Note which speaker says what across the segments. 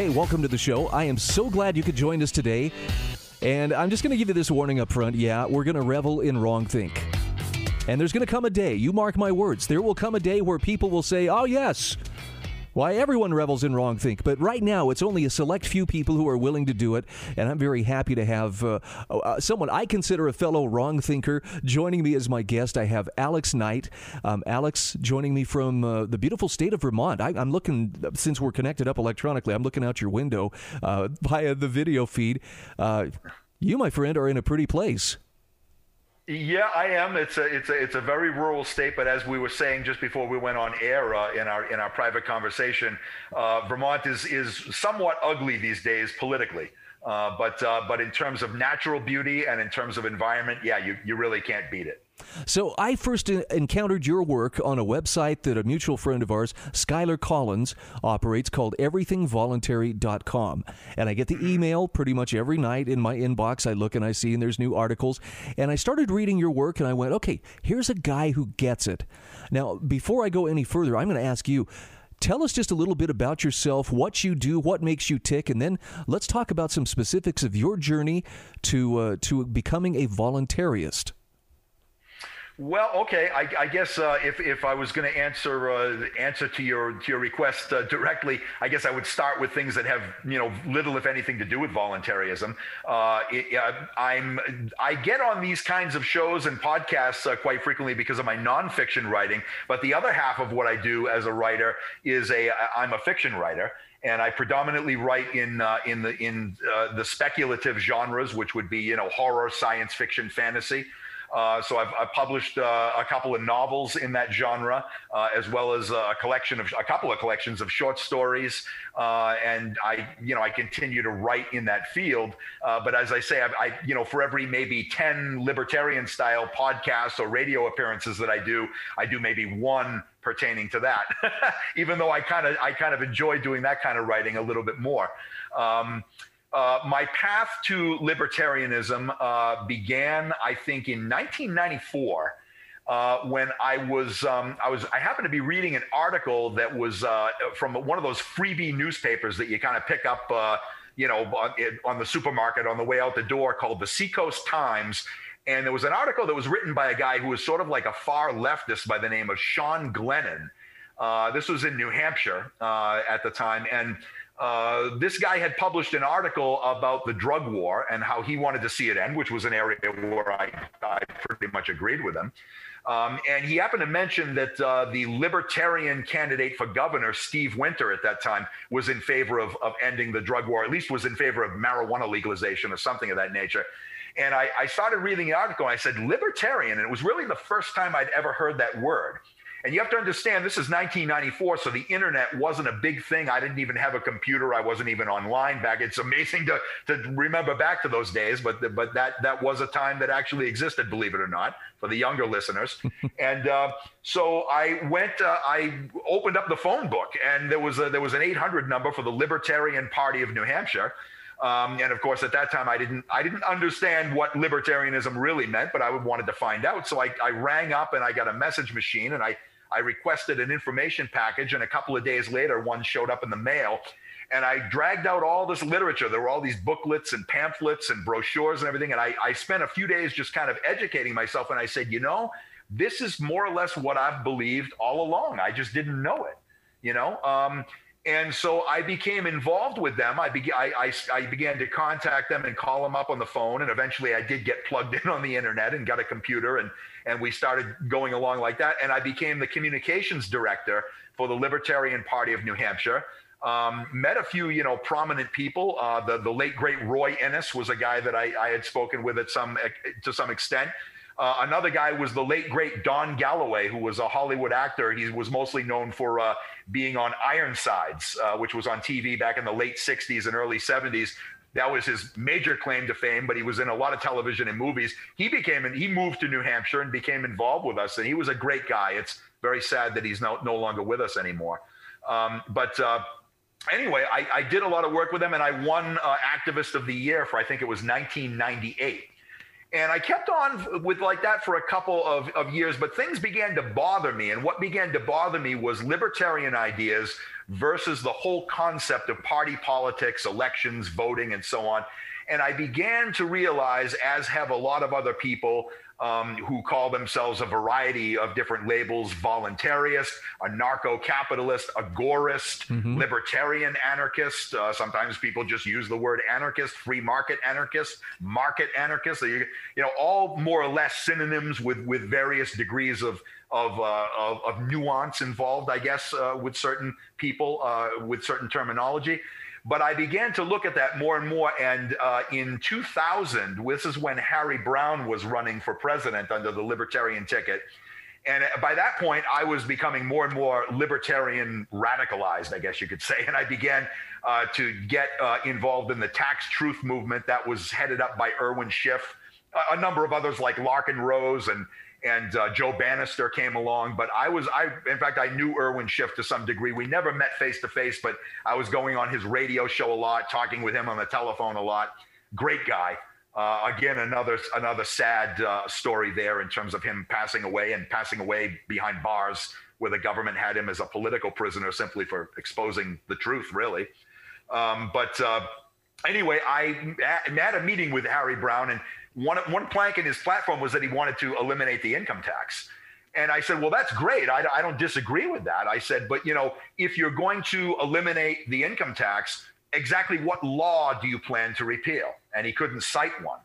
Speaker 1: Hey, welcome to the show. I am so glad you could join us today. And I'm just going to give you this warning up front. Yeah, we're going to revel in wrong think. And there's going to come a day, you mark my words, there will come a day where people will say, oh, yes, why, everyone revels in wrong think, but right now it's only a select few people who are willing to do it, and I'm very happy to have uh, uh, someone I consider a fellow wrong thinker joining me as my guest. I have Alex Knight. Um, Alex joining me from uh, the beautiful state of Vermont. I, am looking, since we're connected up electronically, I'm looking out your window uh, via the video feed. Uh, you, my friend, are in a pretty place.
Speaker 2: Yeah, I am. It's a it's a it's a very rural state, but as we were saying just before we went on air uh, in our in our private conversation, uh, Vermont is is somewhat ugly these days politically. Uh, but uh, but in terms of natural beauty and in terms of environment, yeah, you you really can't beat it.
Speaker 1: So I first encountered your work on a website that a mutual friend of ours, Skyler Collins, operates called everythingvoluntary.com. And I get the email pretty much every night in my inbox. I look and I see and there's new articles. And I started reading your work and I went, okay, here's a guy who gets it. Now, before I go any further, I'm going to ask you, Tell us just a little bit about yourself, what you do, what makes you tick, and then let's talk about some specifics of your journey to uh, to becoming a voluntarist.
Speaker 2: Well, okay. I, I guess uh, if, if I was going to answer uh, answer to your to your request uh, directly, I guess I would start with things that have you know little, if anything, to do with voluntarism. Uh, it, I'm I get on these kinds of shows and podcasts uh, quite frequently because of my nonfiction writing. But the other half of what I do as a writer is a I'm a fiction writer and I predominantly write in uh, in the in uh, the speculative genres, which would be you know horror, science fiction, fantasy. Uh, so I've, I've published uh, a couple of novels in that genre, uh, as well as a collection of a couple of collections of short stories. Uh, and I, you know, I continue to write in that field. Uh, but as I say, I, I, you know, for every maybe ten libertarian style podcasts or radio appearances that I do, I do maybe one pertaining to that. Even though I kind of I kind of enjoy doing that kind of writing a little bit more. Um, uh, my path to libertarianism uh, began, I think, in 1994. Uh, when I was, um, I was, I happened to be reading an article that was uh, from one of those freebie newspapers that you kind of pick up, uh, you know, on, on, the supermarket on the way out the door, called the Seacoast Times. And there was an article that was written by a guy who was sort of like a far leftist by the name of Sean Glennon. This was in New Hampshire at the time, and uh, this guy had published an article about the drug war and how he wanted to see it end, which was an area where I, I pretty much agreed with him. Um, and he happened to mention that uh, the libertarian candidate for governor, Steve Winter, at that time, was in favor of, of ending the drug war, at least was in favor of marijuana legalization or something of that nature. And I, I started reading the article and I said, libertarian. And it was really the first time I'd ever heard that word. And you have to understand, this is 1994, so the internet wasn't a big thing. I didn't even have a computer. I wasn't even online back. It's amazing to, to remember back to those days, but but that that was a time that actually existed, believe it or not, for the younger listeners. and uh, so I went, uh, I opened up the phone book, and there was a, there was an 800 number for the Libertarian Party of New Hampshire. Um, and of course, at that time, I didn't I didn't understand what libertarianism really meant, but I wanted to find out. So I, I rang up and I got a message machine and I I requested an information package, and a couple of days later, one showed up in the mail. And I dragged out all this literature. There were all these booklets and pamphlets and brochures and everything. And I, I spent a few days just kind of educating myself. And I said, you know, this is more or less what I've believed all along. I just didn't know it, you know? Um, and so I became involved with them. I, be- I, I, I, began to contact them and call them up on the phone. And eventually I did get plugged in on the internet and got a computer and and we started going along like that. And I became the communications director for the Libertarian Party of New Hampshire. Um, met a few, you know, prominent people. Uh, the the late great Roy Innis was a guy that I, I had spoken with at some to some extent. Uh, another guy was the late great Don Galloway, who was a Hollywood actor. He was mostly known for uh, being on Ironsides, uh, which was on TV back in the late 60s and early 70s. That was his major claim to fame, but he was in a lot of television and movies. He became, and he moved to New Hampshire and became involved with us, and he was a great guy. It's very sad that he's no, no longer with us anymore. Um, but uh, anyway, I, I, did a lot of work with him, and I won uh, Activist of the Year for I think it was 1998. And I kept on with like that for a couple of, of years, but things began to bother me. And what began to bother me was libertarian ideas versus the whole concept of party politics, elections, voting, and so on. And I began to realize, as have a lot of other people, um, who call themselves a variety of different labels voluntarist, anarcho capitalist, agorist, mm-hmm. libertarian anarchist. Uh, sometimes people just use the word anarchist, free market anarchist, market anarchist. You, you know, all more or less synonyms with, with various degrees of, of, uh, of, of, nuance involved, I guess, uh, with certain people, uh, with certain terminology. But I began to look at that more and more. And uh, in 2000, this is when Harry Browne was running for president under the Libertarian ticket. And by that point, I was becoming more and more libertarian radicalized, I guess you could say. And I began uh, to get uh, involved in the tax truth movement that was headed up by Irwin Schiff, a number of others like Larken Rose and and uh, Joe Banister came along. But I was, I in fact, I knew Irwin Schiff to some degree. We never met face to face, but I was going on his radio show a lot, talking with him on the telephone a lot. Great guy. Uh, again, another another sad uh, story there in terms of him passing away and passing away behind bars where the government had him as a political prisoner simply for exposing the truth, really. Um, but uh, anyway, I had a meeting with Harry Browne, and one, one plank in his platform was that he wanted to eliminate the income tax. And I said, well, that's great. I, I don't disagree with that. I said, but you know, if you're going to eliminate the income tax, exactly what law do you plan to repeal? And he couldn't cite one.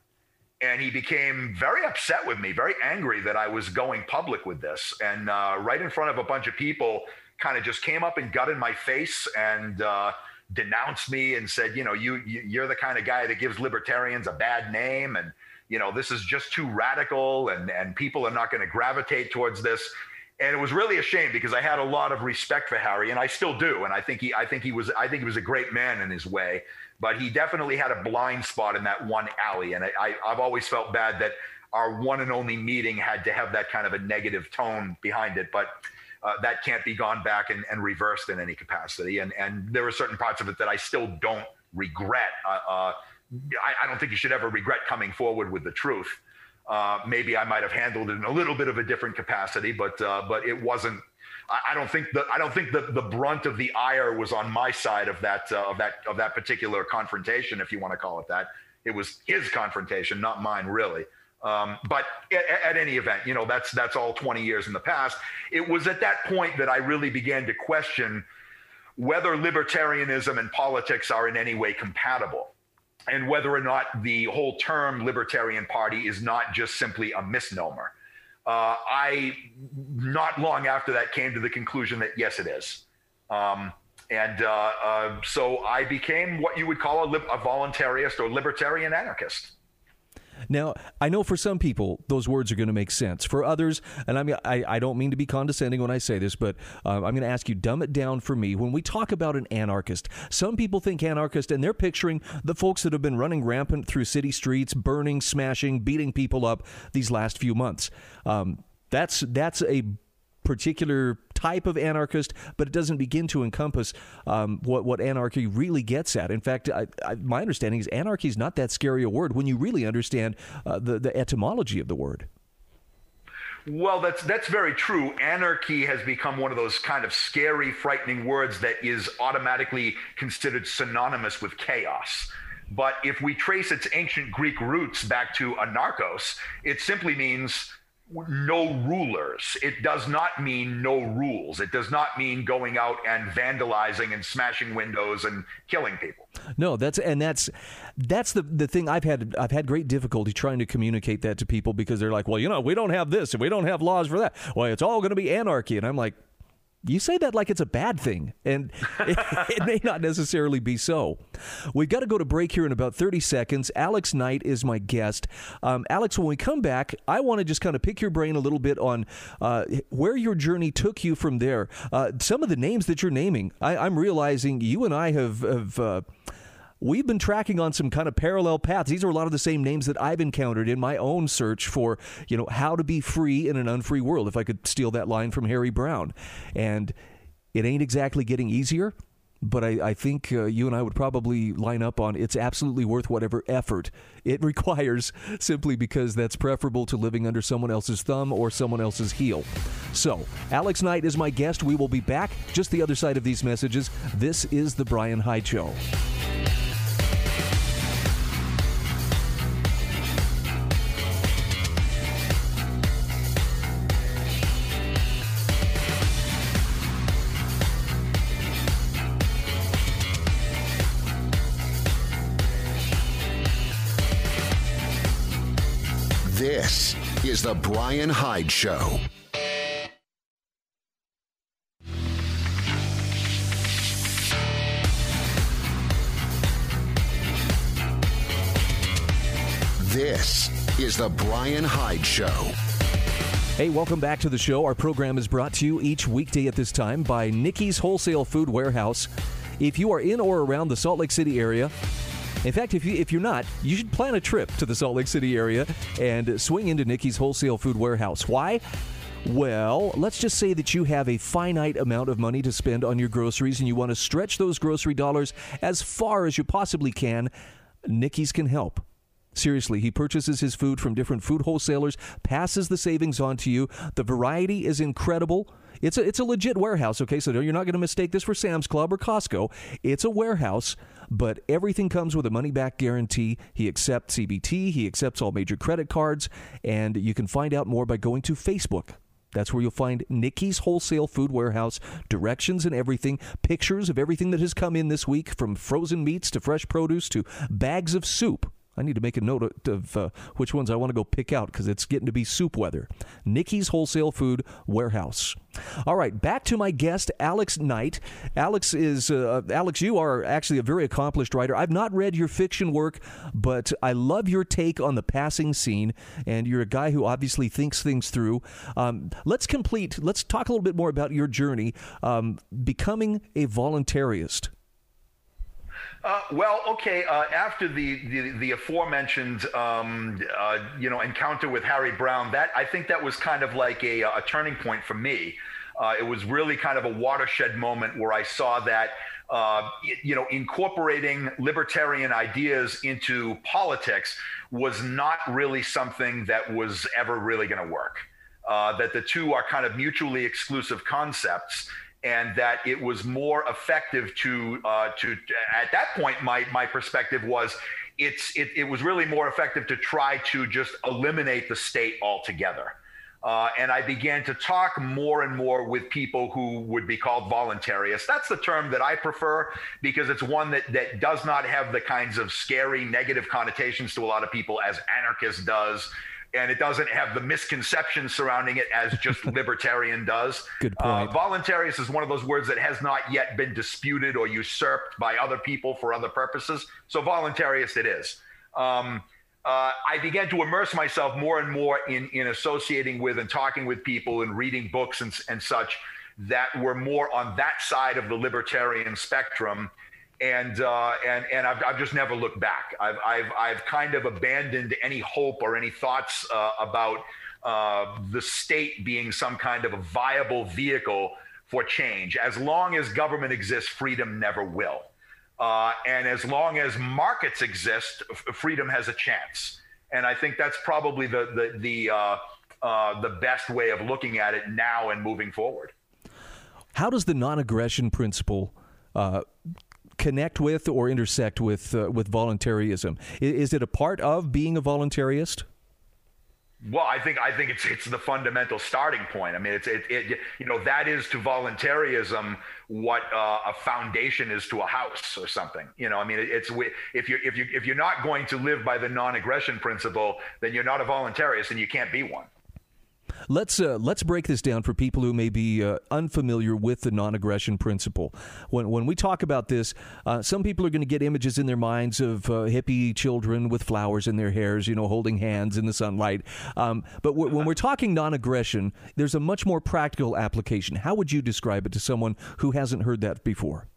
Speaker 2: And he became very upset with me, very angry that I was going public with this. And uh, right in front of a bunch of people, kind of just came up and got in my face and uh, denounced me and said, you know, you, you you're the kind of guy that gives libertarians a bad name and you know, this is just too radical and, and people are not going to gravitate towards this. And it was really a shame because I had a lot of respect for Harry and I still do. And I think he, I think he was, I think he was a great man in his way, but he definitely had a blind spot in that one alley. And I, I, I've always felt bad that our one and only meeting had to have that kind of a negative tone behind it. But uh, that can't be gone back and, and, reversed in any capacity. And, and there are certain parts of it that I still don't regret. Uh, uh, I, I, don't think you should ever regret coming forward with the truth. Uh, maybe I might have handled it in a little bit of a different capacity, but uh, but it wasn't. I, don't think the I don't think the, the brunt of the ire was on my side of that uh, of that of that particular confrontation, if you want to call it that. It was his confrontation, not mine, really. Um, but at, at, any event, you know that's that's all 20 years in the past. It was at that point that I really began to question whether libertarianism and politics are in any way compatible and whether or not the whole term Libertarian Party is not just simply a misnomer. Uh, I, not long after that, came to the conclusion that yes, it is. Um, and uh, uh, so I became what you would call a, li- a voluntarist or libertarian anarchist.
Speaker 1: Now, I know for some people those words are going to make sense. For others, and I mean, I, I don't mean to be condescending when I say this, but um, I'm going to ask you, dumb it down for me. When we talk about an anarchist, some people think anarchist, and they're picturing the folks that have been running rampant through city streets, burning, smashing, beating people up these last few months. Um, that's that's a particular type of anarchist, but it doesn't begin to encompass um, what what anarchy really gets at. In fact, I, I, my understanding is anarchy is not that scary a word when you really understand uh, the the etymology of the word.
Speaker 2: Well, that's that's very true. Anarchy has become one of those kind of scary, frightening words that is automatically considered synonymous with chaos. But if we trace its ancient Greek roots back to anarchos, it simply means no rulers. It does not mean no rules. It does not mean going out and vandalizing and smashing windows and killing people.
Speaker 1: No, that's and that's that's the the thing I've had I've had great difficulty trying to communicate that to people because they're like, "Well, you know, we don't have this and we don't have laws for that." Well, it's all going to be anarchy and I'm like, You say that like it's a bad thing, and it, it, may not necessarily be so. We've got to go to break here in about 30 seconds. Alex Knight is my guest. Um, Alex, when we come back, I want to just kind of pick your brain a little bit on uh, where your journey took you from there. Uh, some of the names that you're naming, I, am realizing you and I have. have uh, we've been tracking on some kind of parallel paths. These are a lot of the same names that I've encountered in my own search for, you know, how to be free in an unfree world, if I could steal that line from Harry Browne. And it ain't exactly getting easier, but I, I think uh, you and I would probably line up on it's absolutely worth whatever effort it requires, simply because that's preferable to living under someone else's thumb or someone else's heel. So, Alex Knight is my guest. We will be back just the other side of these messages. This is The Bryan Hyde Show.
Speaker 3: This is The Bryan Hyde Show. This is The Bryan Hyde Show.
Speaker 1: Hey, welcome back to the show. Our program is brought to you each weekday at this time by Nickey's Wholesale Food Warehouse. If you are in or around the Salt Lake City area, in fact, if, you, if you're not, you should plan a trip to the Salt Lake City area and swing into Nickey's Wholesale Food Warehouse. Why? Well, let's just say that you have a finite amount of money to spend on your groceries and you want to stretch those grocery dollars as far as you possibly can. Nickey's can help. Seriously, he purchases his food from different food wholesalers, passes the savings on to you. The variety is incredible. It's a it's a legit warehouse, okay? So you're not going to mistake this for Sam's Club or Costco. It's a warehouse, but everything comes with a money back guarantee. He accepts EBT, he accepts all major credit cards, and you can find out more by going to Facebook. That's where you'll find Nickey's Wholesale Food Warehouse, directions and everything, pictures of everything that has come in this week from frozen meats to fresh produce to bags of soup. I need to make a note of uh, which ones I want to go pick out because it's getting to be soup weather. Nickey's Wholesale Food Warehouse. All right, back to my guest, Alex Knight. Alex is uh, Alex. You are actually a very accomplished writer. I've not read your fiction work, but I love your take on the passing scene, and you're a guy who obviously thinks things through. Um, let's complete. Let's talk a little bit more about your journey um, becoming a voluntarist.
Speaker 2: Uh, well, okay. Uh, after the, the, the aforementioned, um, uh, you know, encounter with Harry Browne, that I think that was kind of like a, a turning point for me. Uh, it was really kind of a watershed moment where I saw that, uh, you know, incorporating libertarian ideas into politics was not really something that was ever really going to work. That the two are kind of mutually exclusive concepts and that it was more effective to uh, to at that point my my perspective was it's it, it was really more effective to try to just eliminate the state altogether. Uh, and I began to talk more and more with people who would be called voluntarists. That's the term that I prefer because it's one that, that does not have the kinds of scary negative connotations to a lot of people as anarchist does and it doesn't have the misconceptions surrounding it as just libertarian does.
Speaker 1: Good uh, point.
Speaker 2: Uh, voluntarist is one of those words that has not yet been disputed or usurped by other people for other purposes. So voluntarist it is. Um, uh, I began to immerse myself more and more in, in associating with and talking with people and reading books and, and such that were more on that side of the libertarian spectrum and uh, and and I've, I've just never looked back. I've, I've I've kind of abandoned any hope or any thoughts uh, about uh, the state being some kind of a viable vehicle for change. As long as government exists, freedom never will. Uh, and as long as markets exist, f- freedom has a chance. And I think that's probably the the the uh, uh, the best way of looking at it now and moving forward.
Speaker 1: How does the non-aggression principle connect with or intersect with uh, with voluntarism? Is, is, it a part of being a voluntarist?
Speaker 2: Well, I think I think it's it's the fundamental starting point. I mean, it's it, it you know that is to voluntarism what uh, a foundation is to a house or something. You know, I mean, it's if you if you if you're not going to live by the non-aggression principle, then you're not a voluntarist and you can't be one.
Speaker 1: Let's uh, let's break this down for people who may be uh, unfamiliar with the non-aggression principle. When when we talk about this, uh, some people are going to get images in their minds of uh, hippie children with flowers in their hairs, you know, holding hands in the sunlight. Um, but w- when we're talking non-aggression, there's a much more practical application. How would you describe it to someone who hasn't heard that before?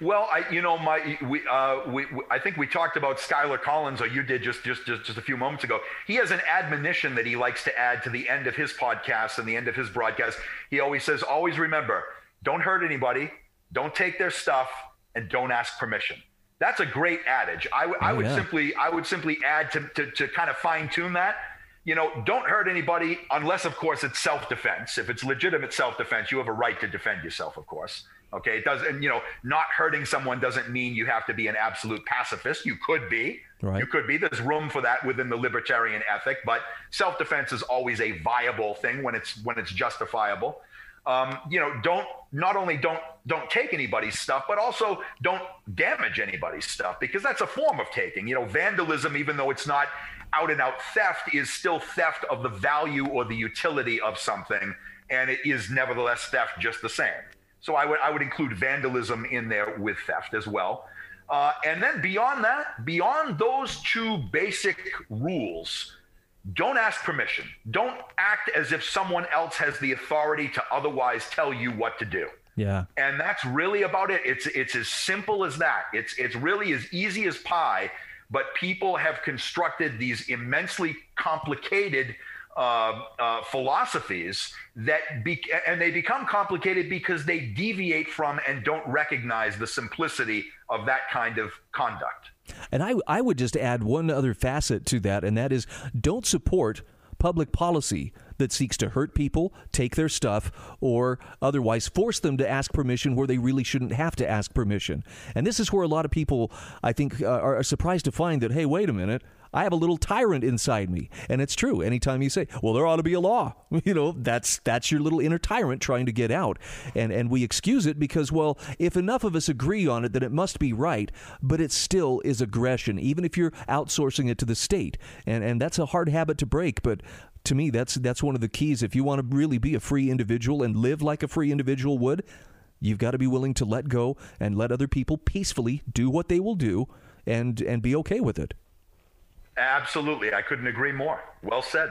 Speaker 2: Well, I, you know, my, we, uh, we, we, I think we talked about Skyler Collins, or you did just, just, just, just a few moments ago. He has an admonition that he likes to add to the end of his podcast and the end of his broadcast. He always says, always remember, don't hurt anybody, don't take their stuff, and don't ask permission. That's a great adage. I, w- oh, I would yeah. simply, I would simply add to, to, to kind of fine tune that. You know, don't hurt anybody unless, of course, it's self-defense. If it's legitimate self-defense, you have a right to defend yourself, of course. Okay, it doesn't, you know, not hurting someone doesn't mean you have to be an absolute pacifist. You could be. Right. You could be. There's room for that within the libertarian ethic, but self-defense is always a viable thing when it's when it's justifiable. Um, you know, don't not only don't don't take anybody's stuff, but also don't damage anybody's stuff because that's a form of taking. You know, vandalism, even though it's not out and out theft, is still theft of the value or the utility of something, and it is nevertheless theft just the same. So I would I would include vandalism in there with theft as well. Uh, and then beyond that, beyond those two basic rules, don't ask permission. Don't act as if someone else has the authority to otherwise tell you what to do.
Speaker 1: Yeah.
Speaker 2: And that's really about it. It's it's as simple as that. It's it's really as easy as pie, but people have constructed these immensely complicated uh, uh, philosophies that be- and they become complicated because they deviate from and don't recognize the simplicity of that kind of conduct.
Speaker 1: And I, I would just add one other facet to that, and that is don't support public policy that seeks to hurt people, take their stuff, or otherwise force them to ask permission where they really shouldn't have to ask permission. And this is where a lot of people, I think, uh, are surprised to find that, hey, wait a minute. I have a little tyrant inside me. And it's true. Anytime you say, well, there ought to be a law, you know, that's that's your little inner tyrant trying to get out. And and we excuse it because, well, if enough of us agree on it, then it must be right. But it still is aggression, even if you're outsourcing it to the state. And and that's a hard habit to break. But to me, that's that's one of the keys. If you want to really be a free individual and live like a free individual would, you've got to be willing to let go and let other people peacefully do what they will do and and be okay with it.
Speaker 2: Absolutely. I couldn't agree more. Well said.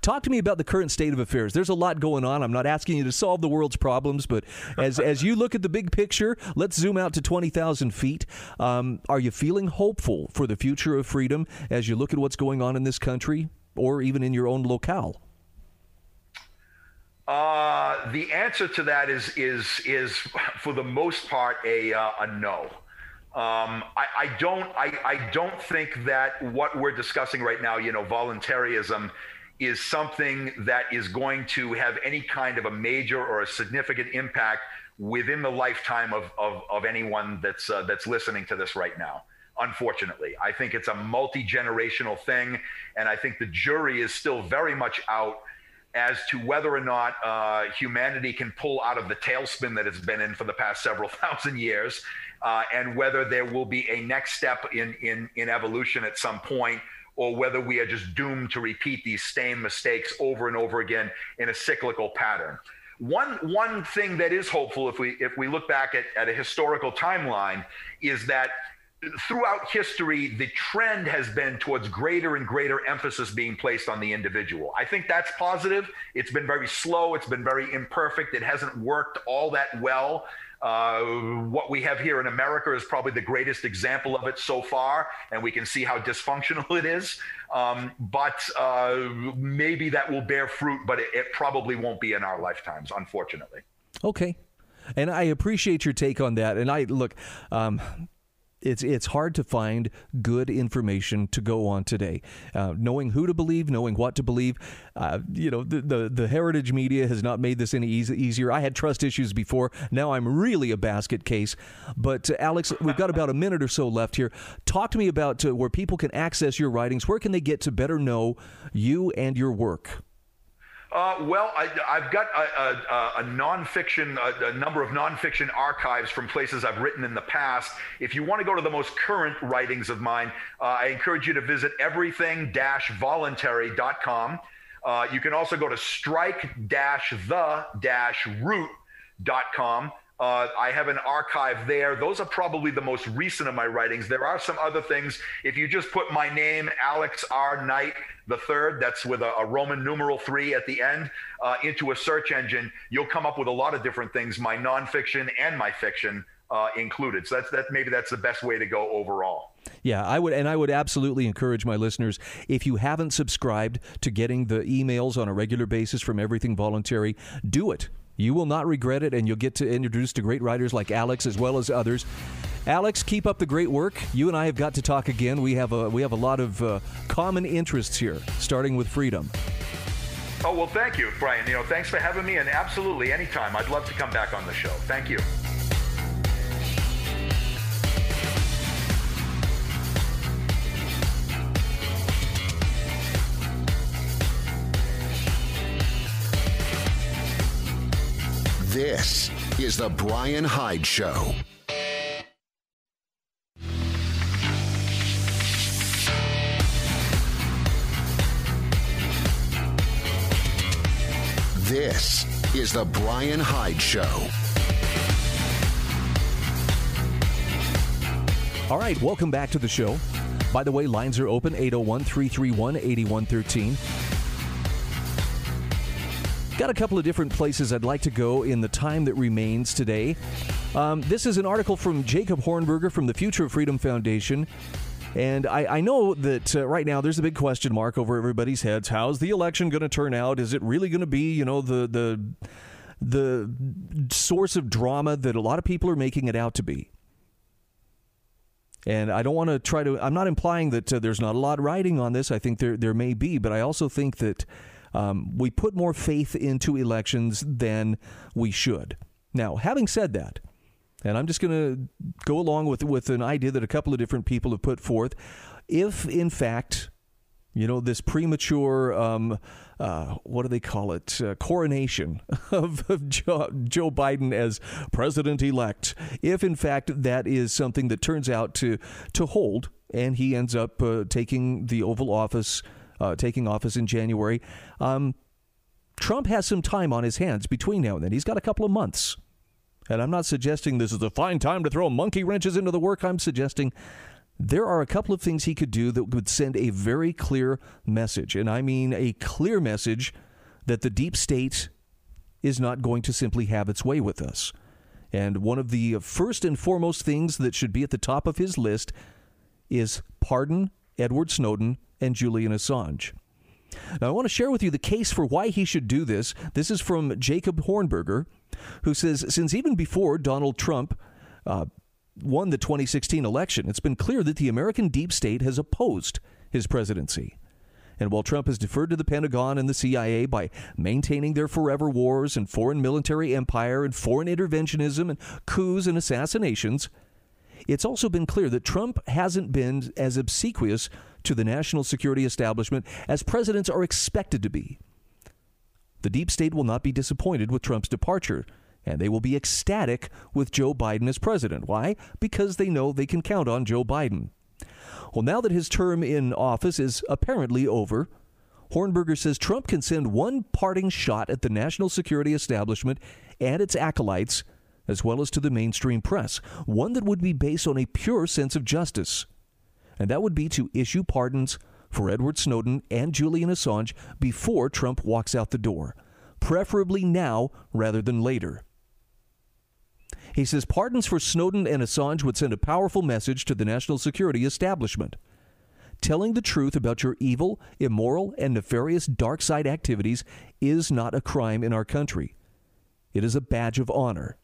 Speaker 1: Talk to me about the current state of affairs. There's a lot going on. I'm not asking you to solve the world's problems, but as as you look at the big picture, let's zoom out to 20,000 feet. Um, are you feeling hopeful for the future of freedom as you look at what's going on in this country, or even in your own locale?
Speaker 2: Uh, the answer to that is is is for the most part a uh, a no. Um, I, I, don't. I, I, don't think that what we're discussing right now, you know, voluntarism, is something that is going to have any kind of a major or a significant impact within the lifetime of, of, of anyone that's uh, that's listening to this right now. Unfortunately, I think it's a multi generational thing, and I think the jury is still very much out as to whether or not uh, humanity can pull out of the tailspin that it's been in for the past several thousand years uh, and whether there will be a next step in, in, in evolution at some point, or whether we are just doomed to repeat these same mistakes over and over again in a cyclical pattern. One, one thing that is hopeful, if we, if we look back at, at a historical timeline, is that throughout history, the trend has been towards greater and greater emphasis being placed on the individual. I think that's positive. It's been very slow, it's been very imperfect, it hasn't worked all that well. Uh, what we have here in America is probably the greatest example of it so far, and we can see how dysfunctional it is. Um, but uh, maybe that will bear fruit, but it, it probably won't be in our lifetimes, unfortunately.
Speaker 1: Okay. And I appreciate your take on that. And I look, um, it's it's hard to find good information to go on today. Uh, knowing who to believe, knowing what to believe, uh, you know, the, the, the heritage media has not made this any easy, easier. I had trust issues before. Now I'm really a basket case. But uh, Alex, we've got about a minute or so left here. Talk to me about uh, where people can access your writings. Where can they get to better know you and your work?
Speaker 2: Uh, well, I, have got a, a, a nonfiction, a, a, number of nonfiction archives from places I've written in the past. If you want to go to the most current writings of mine, uh, I encourage you to visit everything-voluntary.com. Uh, you can also go to strike-the-root.com. Uh, I have an archive there. Those are probably the most recent of my writings. There are some other things. If you just put my name, Alex R. Knight the third, that's with a, a Roman numeral three at the end, uh, into a search engine, you'll come up with a lot of different things, my nonfiction and my fiction uh, included. So that's that. Maybe that's the best way to go overall.
Speaker 1: Yeah, I would, and I would absolutely encourage my listeners if you haven't subscribed to getting the emails on a regular basis from Everything Voluntary, do it. You will not regret it, and you'll get to introduce to great writers like Alex as well as others. Alex, keep up the great work. You and I have got to talk again. We have a we have a lot of uh, common interests here, starting with freedom.
Speaker 2: Oh well, thank you, Bryan. You know, thanks for having me, and absolutely anytime. I'd love to come back on the show. Thank you.
Speaker 3: This is The Bryan Hyde Show. This is The Bryan Hyde Show.
Speaker 1: All right, welcome back to the show. By the way, lines are open 801 331 8113. Got a couple of different places I'd like to go in the time that remains today. Um, this is an article from Jacob Hornberger from the Future of Freedom Foundation. And I, I know that uh, right now there's a big question mark over everybody's heads. How's the election going to turn out? Is it really going to be, you know, the the the source of drama that a lot of people are making it out to be? And I don't want to try to. I'm not implying that uh, there's not a lot riding on this. I think there there may be, but I also think that um, we put more faith into elections than we should. Now, having said that, and I'm just going to go along with with an idea that a couple of different people have put forth. If in fact, you know, this premature, um, uh, what do they call it, uh, coronation of, of Joe, Joe, Biden as president elect, if in fact that is something that turns out to to hold, and he ends up uh, taking the Oval Office uh, taking office in January. Um, Trump has some time on his hands between now and then. He's got a couple of months. And I'm not suggesting this is a fine time to throw monkey wrenches into the work. I'm suggesting there are a couple of things he could do that would send a very clear message. And I mean a clear message that the deep state is not going to simply have its way with us. And one of the first and foremost things that should be at the top of his list is pardon Edward Snowden and Julian Assange. Now, I want to share with you the case for why he should do this. This is from Jacob Hornberger, who says since even before Donald Trump uh, won the 2016 election, it's been clear that the American deep state has opposed his presidency. And while Trump has deferred to the Pentagon and the CIA by maintaining their forever wars and foreign military empire and foreign interventionism and coups and assassinations, it's also been clear that Trump hasn't been as obsequious to the national security establishment as presidents are expected to be. The deep state will not be disappointed with Trump's departure, and they will be ecstatic with Joe Biden as president. Why? Because they know they can count on Joe Biden. Well, now that his term in office is apparently over, Hornberger says Trump can send one parting shot at the national security establishment and its acolytes, as well as to the mainstream press, one that would be based on a pure sense of justice and that would be to issue pardons for Edward Snowden and Julian Assange before Trump walks out the door, preferably now rather than later. He says pardons for Snowden and Assange would send a powerful message to the national security establishment. Telling the truth about your evil, immoral, and nefarious dark side activities is not a crime in our country. It is a badge of honor.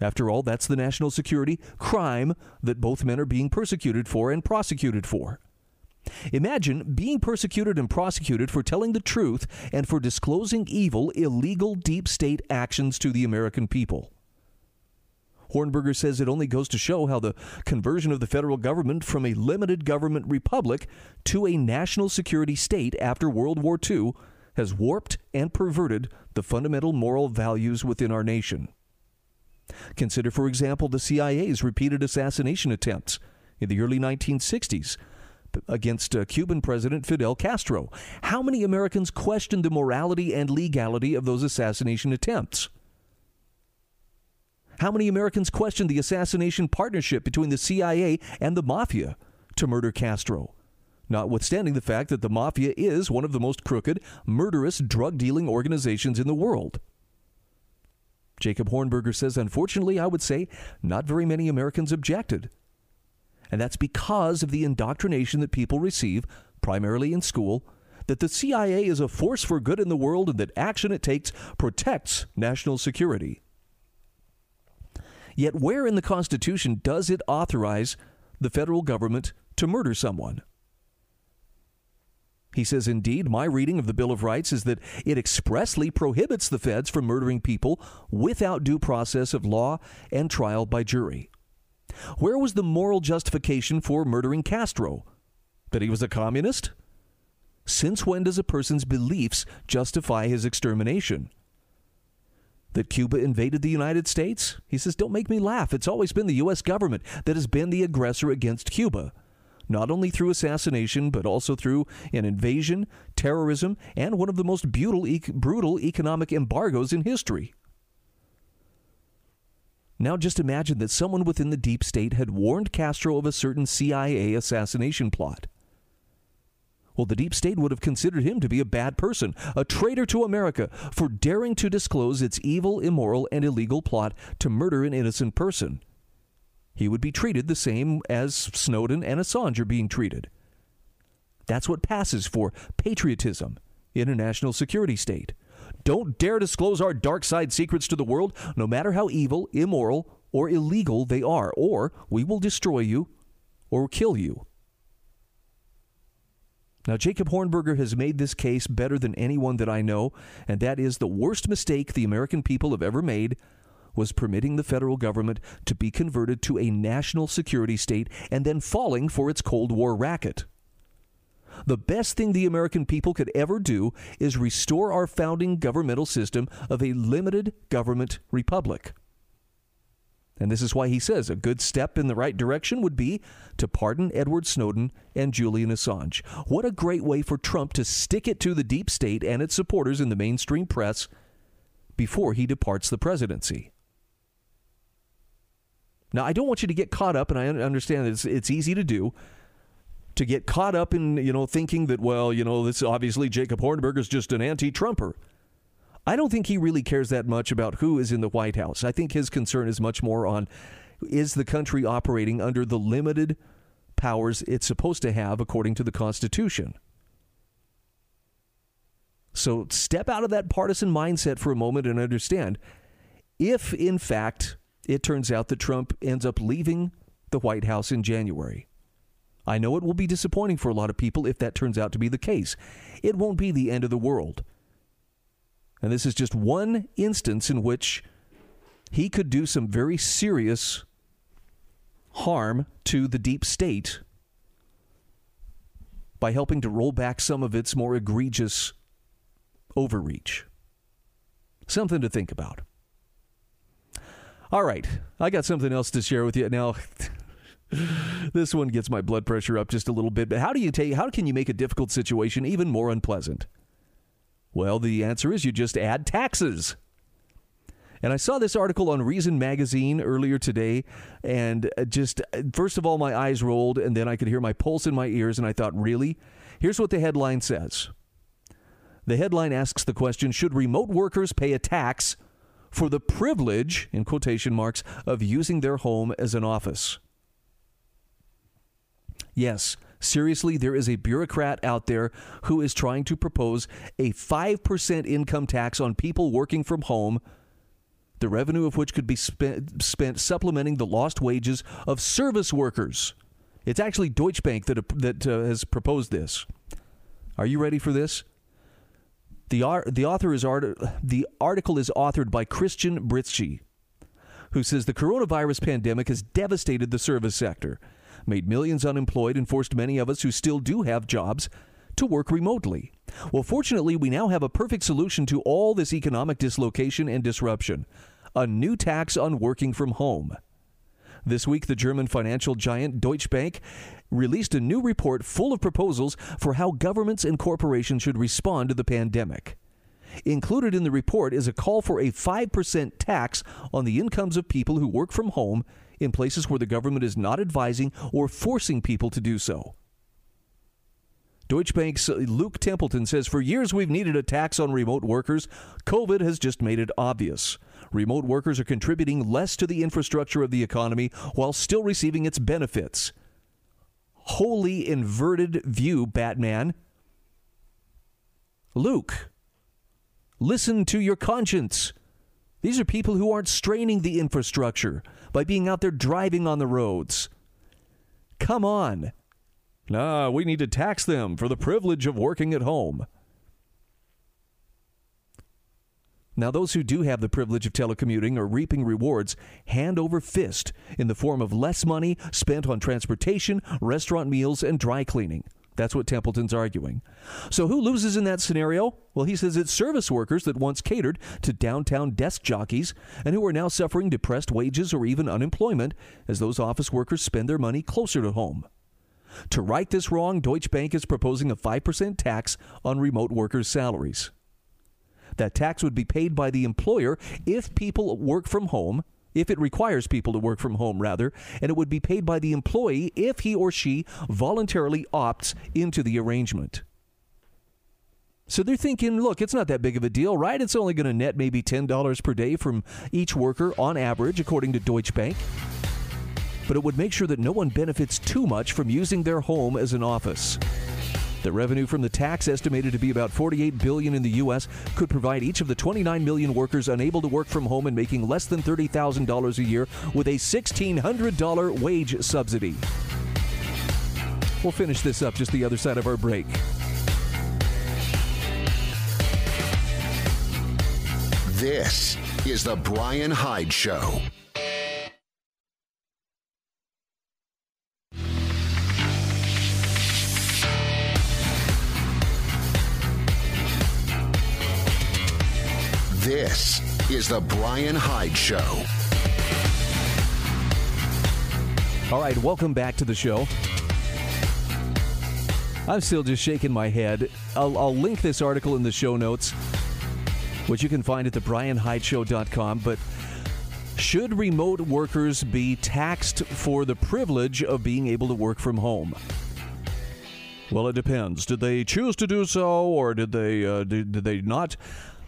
Speaker 1: After all, that's the national security crime that both men are being persecuted for and prosecuted for. Imagine being persecuted and prosecuted for telling the truth and for disclosing evil, illegal deep state actions to the American people. Hornberger says it only goes to show how the conversion of the federal government from a limited government republic to a national security state after World War II has warped and perverted the fundamental moral values within our nation. Consider, for example, the CIA's repeated assassination attempts in the early 1960s against uh, Cuban President Fidel Castro. How many Americans questioned the morality and legality of those assassination attempts? How many Americans questioned the assassination partnership between the CIA and the mafia to murder Castro? Notwithstanding the fact that the mafia is one of the most crooked, murderous, drug dealing organizations in the world. Jacob Hornberger says, unfortunately, I would say not very many Americans objected. And that's because of the indoctrination that people receive, primarily in school, that the CIA is a force for good in the world and that action it takes protects national security. Yet, where in the Constitution does it authorize the federal government to murder someone? He says, Indeed, my reading of the Bill of Rights is that it expressly prohibits the feds from murdering people without due process of law and trial by jury. Where was the moral justification for murdering Castro? That he was a communist? Since when does a person's beliefs justify his extermination? That Cuba invaded the United States? He says, Don't make me laugh. It's always been the U.S. government that has been the aggressor against Cuba, not only through assassination, but also through an invasion, terrorism, and one of the most brutal, brutal economic embargoes in history. Now just imagine that someone within the deep state had warned Castro of a certain CIA assassination plot. Well, the deep state would have considered him to be a bad person, a traitor to America, for daring to disclose its evil, immoral, and illegal plot to murder an innocent person. He would be treated the same as Snowden and Assange are being treated. That's what passes for patriotism in a national security state. Don't dare disclose our dark side secrets to the world, no matter how evil, immoral, or illegal they are, or we will destroy you or kill you. Now, Jacob Hornberger has made this case better than anyone that I know, and that is the worst mistake the American people have ever made was permitting the federal government to be converted to a national security state and then falling for its Cold War racket. The best thing the American people could ever do is restore our founding governmental system of a limited government republic. And this is why he says a good step in the right direction would be to pardon Edward Snowden and Julian Assange. What a great way for Trump to stick it to the deep state and its supporters in the mainstream press before he departs the presidency. Now, I don't want you to get caught up, and I understand it's, it's easy to do to get caught up in, you know, thinking that, well, you know, this obviously Jacob Hornberger is just an anti Trumper. I don't think he really cares that much about who is in the White House. I think his concern is much more on is the country operating under the limited powers it's supposed to have according to the Constitution. So step out of that partisan mindset for a moment and understand if, in fact, it turns out that Trump ends up leaving the White House in January, I know it will be disappointing for a lot of people if that turns out to be the case. It won't be the end of the world. And this is just one instance in which he could do some very serious harm to the deep state by helping to roll back some of its more egregious overreach. Something to think about. All right, I got something else to share with you. Now, this one gets my blood pressure up just a little bit. But how do you take? How can you make a difficult situation even more unpleasant? Well, the answer is you just add taxes. And I saw this article on Reason Magazine earlier today, and uh, just uh, first of all, my eyes rolled, and then I could hear my pulse in my ears, and I thought, really? Here's what the headline says. The headline asks the question Should remote workers pay a tax for the privilege, in quotation marks, of using their home as an office? Yes, seriously, there is a bureaucrat out there who is trying to propose a 5% income tax on people working from home, the revenue of which could be spent, spent supplementing the lost wages of service workers. It's actually Deutsche Bank that, that uh, has proposed this. Are you ready for this? The, the author is art, the article is authored by Christian Britschgi, who says the coronavirus pandemic has devastated the service sector made millions unemployed, and forced many of us who still do have jobs to work remotely. Well, fortunately, we now have a perfect solution to all this economic dislocation and disruption a new tax on working from home. This week, the German financial giant Deutsche Bank released a new report full of proposals for how governments and corporations should respond to the pandemic. Included in the report is a call for a 5% tax on the incomes of people who work from home in places where the government is not advising or forcing people to do so. Deutsche Bank's Luke Templeman says For years we've needed a tax on remote workers. COVID has just made it obvious. Remote workers are contributing less to the infrastructure of the economy while still receiving its benefits. Holy inverted view, Batman. Luke, listen to your conscience. These are people who aren't straining the infrastructure by being out there driving on the roads. Come on. Nah, we need to tax them for the privilege of working at home. Now, those who do have the privilege of telecommuting are reaping rewards hand over fist in the form of less money spent on transportation, restaurant meals, and dry cleaning. That's what Templeman's arguing. So, who loses in that scenario? Well, he says it's service workers that once catered to downtown desk jockeys and who are now suffering depressed wages or even unemployment as those office workers spend their money closer to home. To right this wrong, Deutsche Bank is proposing a 5% tax on remote workers' salaries. That tax would be paid by the employer if people work from home, if it requires people to work from home, rather, and it would be paid by the employee if he or she voluntarily opts into the arrangement. So they're thinking, look, it's not that big of a deal, right? It's only going to net maybe $10 per day from each worker on average, according to Deutsche Bank but it would make sure that no one benefits too much from using their home as an office. The revenue from the tax, estimated to be about 48 billion in the U.S., could provide each of the 29 million workers unable to work from home and making less than $30,000 a year with a $1,600 wage subsidy. We'll finish this up just the other side of our break.
Speaker 3: This is the Bryan Hyde Show. This is the Bryan Hyde Show.
Speaker 1: All right, welcome back to the show. I'm still just shaking my head. I'll, I'll link this article in the show notes, which you can find at thebryanhydeshow.com. But should remote workers be taxed for the privilege of being able to work from home? Well, it depends. Did they choose to do so, or did they uh, did, did they not?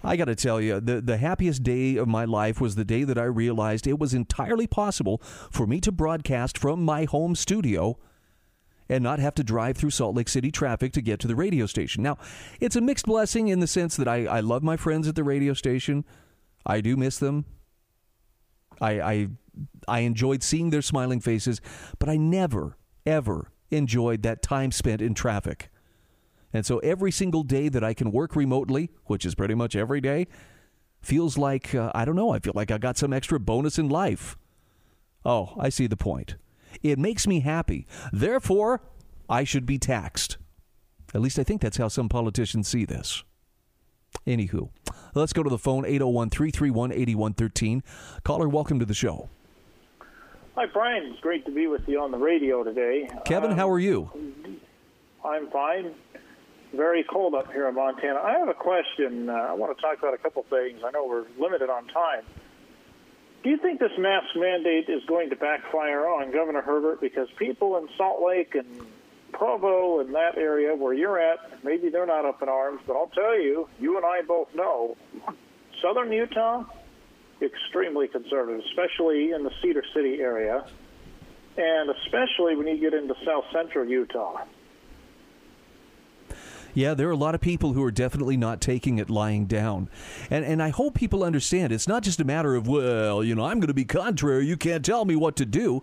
Speaker 1: I got to tell you, the, the happiest day of my life was the day that I realized it was entirely possible for me to broadcast from my home studio and not have to drive through Salt Lake City traffic to get to the radio station. Now, it's a mixed blessing in the sense that I, I love my friends at the radio station. I do miss them. I, I, I enjoyed seeing their smiling faces, but I never, ever enjoyed that time spent in traffic. And so every single day that I can work remotely, which is pretty much every day, feels like, uh, I don't know, I feel like I got some extra bonus in life. Oh, I see the point. It makes me happy. Therefore, I should be taxed. At least I think that's how some politicians see this. Anywho, let's go to the phone 801 331 8113. Caller, welcome to the show.
Speaker 4: Hi, Bryan. It's great to be with you on the radio today.
Speaker 1: Kevin, um, how are you?
Speaker 4: I'm fine very cold up here in Montana. I have a question. Uh, I want to talk about a couple things. I know we're limited on time. Do you think this mask mandate is going to backfire on Governor Herbert? Because people in Salt Lake and Provo and that area where you're at, maybe they're not up in arms, but I'll tell you, you and I both know, southern Utah, extremely conservative, especially in the Cedar City area, and especially when you get into south central Utah.
Speaker 1: Yeah, there are a lot of people who are definitely not taking it lying down. And and I hope people understand it's not just a matter of, well, you know, I'm going to be contrary, you can't tell me what to do.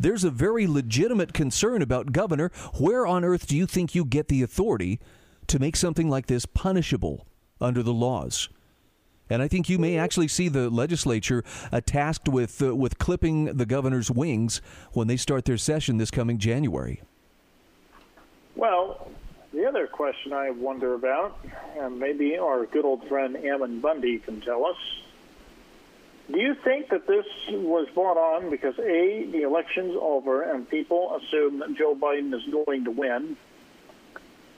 Speaker 1: There's a very legitimate concern about governor, where on earth do you think you get the authority to make something like this punishable under the laws? And I think you may actually see the legislature uh, tasked with uh, with clipping the governor's wings when they start their session this coming January.
Speaker 4: Well, the other question I wonder about, and maybe our good old friend Ammon Bundy can tell us, Do you think that this was brought on because A, the election's over and people assume that Joe Biden is going to win?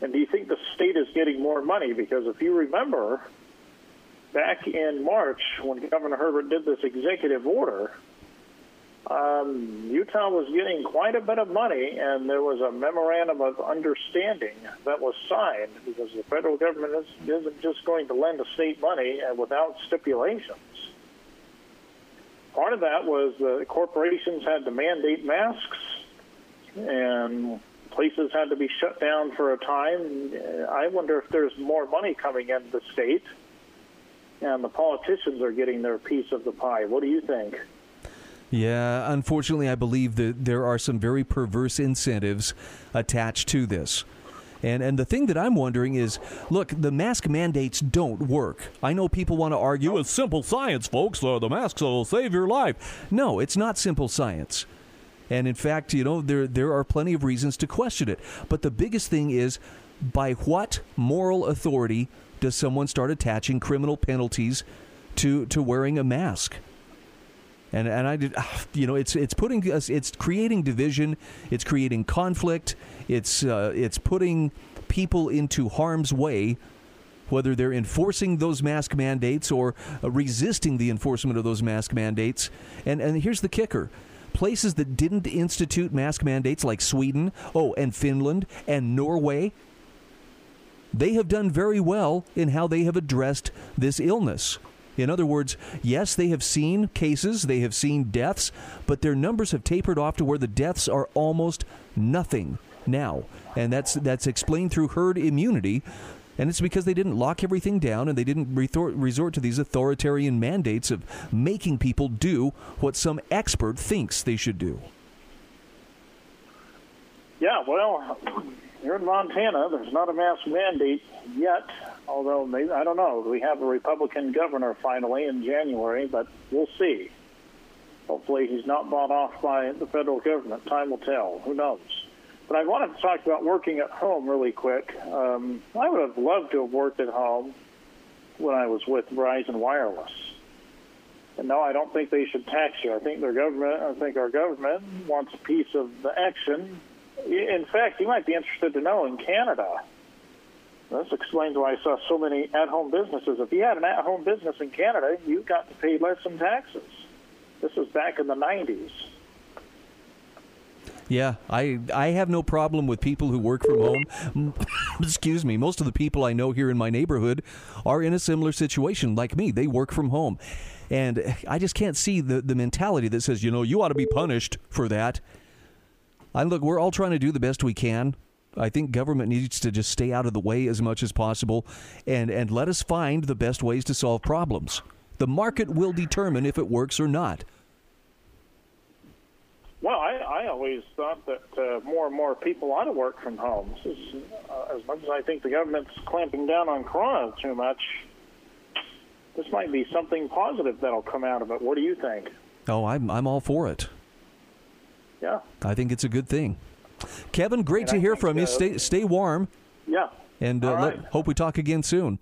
Speaker 4: And do you think the state is getting more money? Because if you remember, back in March when Governor Herbert did this executive order, um, Utah was getting quite a bit of money, and there was a memorandum of understanding that was signed because the federal government is, isn't just going to lend the state money without stipulations. Part of that was the corporations had to mandate masks, and places had to be shut down for a time. I wonder if there's more money coming into the state, and the politicians are getting their piece of the pie. What do you think?
Speaker 1: Yeah, unfortunately, I believe that there are some very perverse incentives attached to this. And and the thing that I'm wondering is, look, the mask mandates don't work. I know people want to argue it's simple science, folks. Uh, the masks will save your life. No, it's not simple science. And in fact, you know, there there are plenty of reasons to question it. But the biggest thing is, by what moral authority does someone start attaching criminal penalties to to wearing a mask? And and I did, you know, it's it's putting us, it's creating division, it's creating conflict, it's uh, it's putting people into harm's way, whether they're enforcing those mask mandates or uh, resisting the enforcement of those mask mandates. And and here's the kicker. Places that didn't institute mask mandates like Sweden, oh, and Finland and Norway, they have done very well in how they have addressed this illness. In other words, yes, they have seen cases, they have seen deaths, but their numbers have tapered off to where the deaths are almost nothing now. And that's that's explained through herd immunity. And it's because they didn't lock everything down and they didn't resort, to these authoritarian mandates of making people do what some expert thinks they should do.
Speaker 4: Yeah, well, here in Montana, there's not a mask mandate yet although maybe, I don't know. We have a Republican governor finally in January, but we'll see. Hopefully, he's not bought off by the federal government. Time will tell. Who knows? But I wanted to talk about working at home really quick. Um, I would have loved to have worked at home when I was with Verizon Wireless. And no, I don't think they should tax you. I think their government, I think our government wants a piece of the action. In fact, you might be interested to know in Canada, this explains why I saw so many at-home businesses. If you had an at-home business in Canada, you got to pay less in taxes. This was back in the 90s.
Speaker 1: Yeah, I I have no problem with people who work from home. Excuse me. Most of the people I know here in my neighborhood are in a similar situation like me. They work from home. And I just can't see the, the mentality that says, you know, you ought to be punished for that. I look, we're all trying to do the best we can. I think government needs to just stay out of the way as much as possible and, and let us find the best ways to solve problems. The market will determine if it works or not.
Speaker 4: Well, I, I always thought that uh, more and more people ought to work from home. Is, uh, as much as I think the government's clamping down on Corona too much, this might be something positive that'll come out of it. What do you think?
Speaker 1: Oh, I'm I'm all for it.
Speaker 4: Yeah,
Speaker 1: I think it's a good thing. Kevin, great
Speaker 4: and
Speaker 1: to
Speaker 4: I
Speaker 1: hear from you.
Speaker 4: uh,
Speaker 1: Stay stay warm,
Speaker 4: yeah.
Speaker 1: and uh,
Speaker 4: All
Speaker 1: let- hope we talk again soon.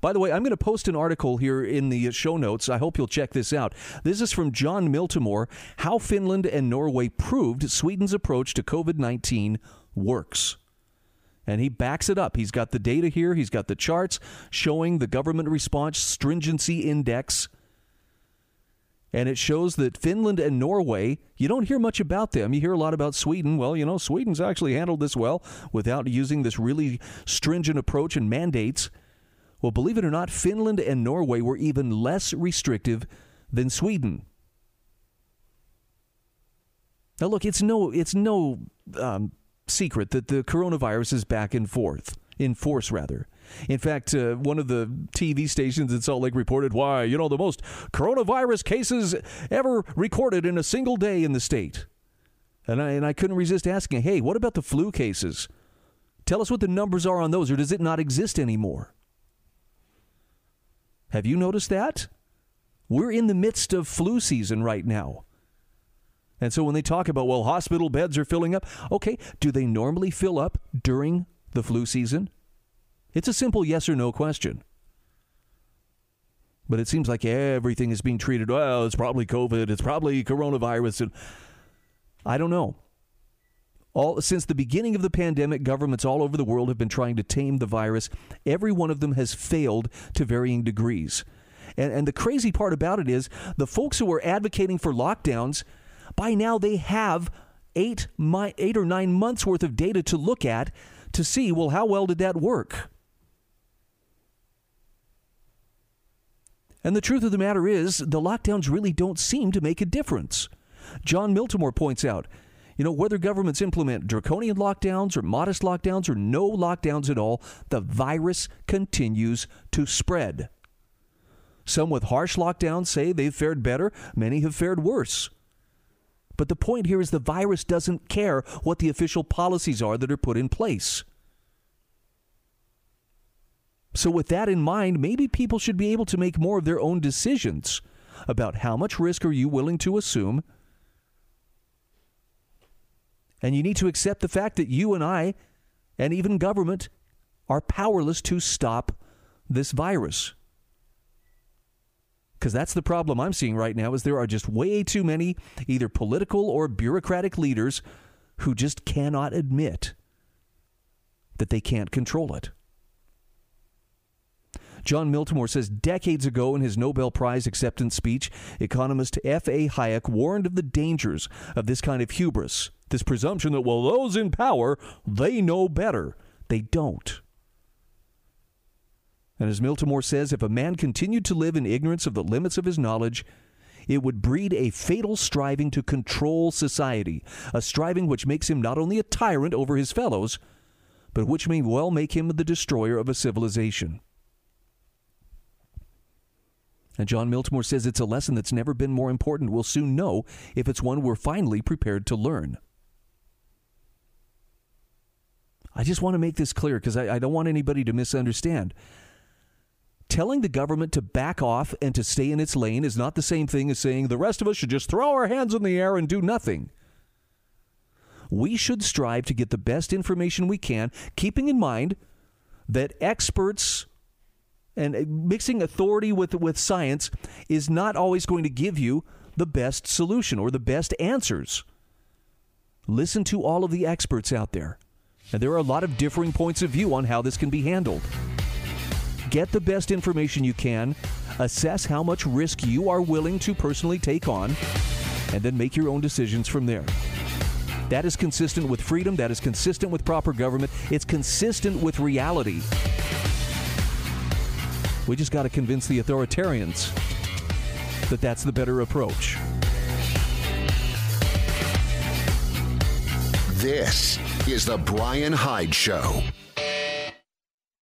Speaker 1: By the way, I'm going to post an article here in the show notes. I hope you'll check this out. This is from Jon Miltimore How Finland and Norway Proved Sweden's Approach to COVID 19 Works. And he backs it up. He's got the data here, he's got the charts showing the government response stringency index. And it shows that Finland and Norway, you don't hear much about them. You hear a lot about Sweden. Well, you know, Sweden's actually handled this well without using this really stringent approach and mandates. Well, believe it or not, Finland and Norway were even less restrictive than Sweden. Now, look, it's no, it's no um, secret that the coronavirus is back and forth, in force rather. In fact, uh, one of the TV stations in Salt Lake reported why, you know, the most coronavirus cases ever recorded in a single day in the state. And I, and I couldn't resist asking, hey, what about the flu cases? Tell us what the numbers are on those, or does it not exist anymore? Have you noticed that? We're in the midst of flu season right now. And so when they talk about, well, hospital beds are filling up, okay, do they normally fill up during the flu season? It's a simple yes or no question. But it seems like everything is being treated, well, it's probably COVID, it's probably coronavirus. I don't know. All, since the beginning of the pandemic, governments all over the world have been trying to tame the virus. Every one of them has failed to varying degrees. And, and the crazy part about it is the folks who are advocating for lockdowns, by now they have eight, my, eight or nine months worth of data to look at to see, well, how well did that work? And the truth of the matter is, the lockdowns really don't seem to make a difference. Jon Miltimore points out, you know, whether governments implement draconian lockdowns or modest lockdowns or no lockdowns at all, the virus continues to spread. Some with harsh lockdowns say they've fared better, many have fared worse. But the point here is the virus doesn't care what the official policies are that are put in place. So, with that in mind, maybe people should be able to make more of their own decisions about how much risk are you willing to assume. And you need to accept the fact that you and I, and even government, are powerless to stop this virus. Because that's the problem I'm seeing right now is there are just way too many either political or bureaucratic leaders who just cannot admit that they can't control it. Jon Miltimore says decades ago in his Nobel Prize acceptance speech, economist F.A. Hayek warned of the dangers of this kind of hubris, this presumption that, well, those in power, they know better. They don't. And as Miltimore says, if a man continued to live in ignorance of the limits of his knowledge, it would breed a fatal striving to control society, a striving which makes him not only a tyrant over his fellows, but which may well make him the destroyer of a civilization. And Jon Miltimore says it's a lesson that's never been more important. We'll soon know if it's one we're finally prepared to learn. I just want to make this clear because I, I, don't want anybody to misunderstand. Telling the government to back off and to stay in its lane is not the same thing as saying the rest of us should just throw our hands in the air and do nothing. We should strive to get the best information we can, keeping in mind that experts and uh, mixing authority with with science is not always going to give you the best solution or the best answers. Listen to all of the experts out there. And there are a lot of differing points of view on how this can be handled. Get the best information you can, assess how much risk you are willing to personally take on, and then make your own decisions from there. That is consistent with freedom, that is consistent with proper government, it's consistent with reality. We just got to convince the authoritarians that that's the better approach.
Speaker 3: This is the Bryan Hyde Show.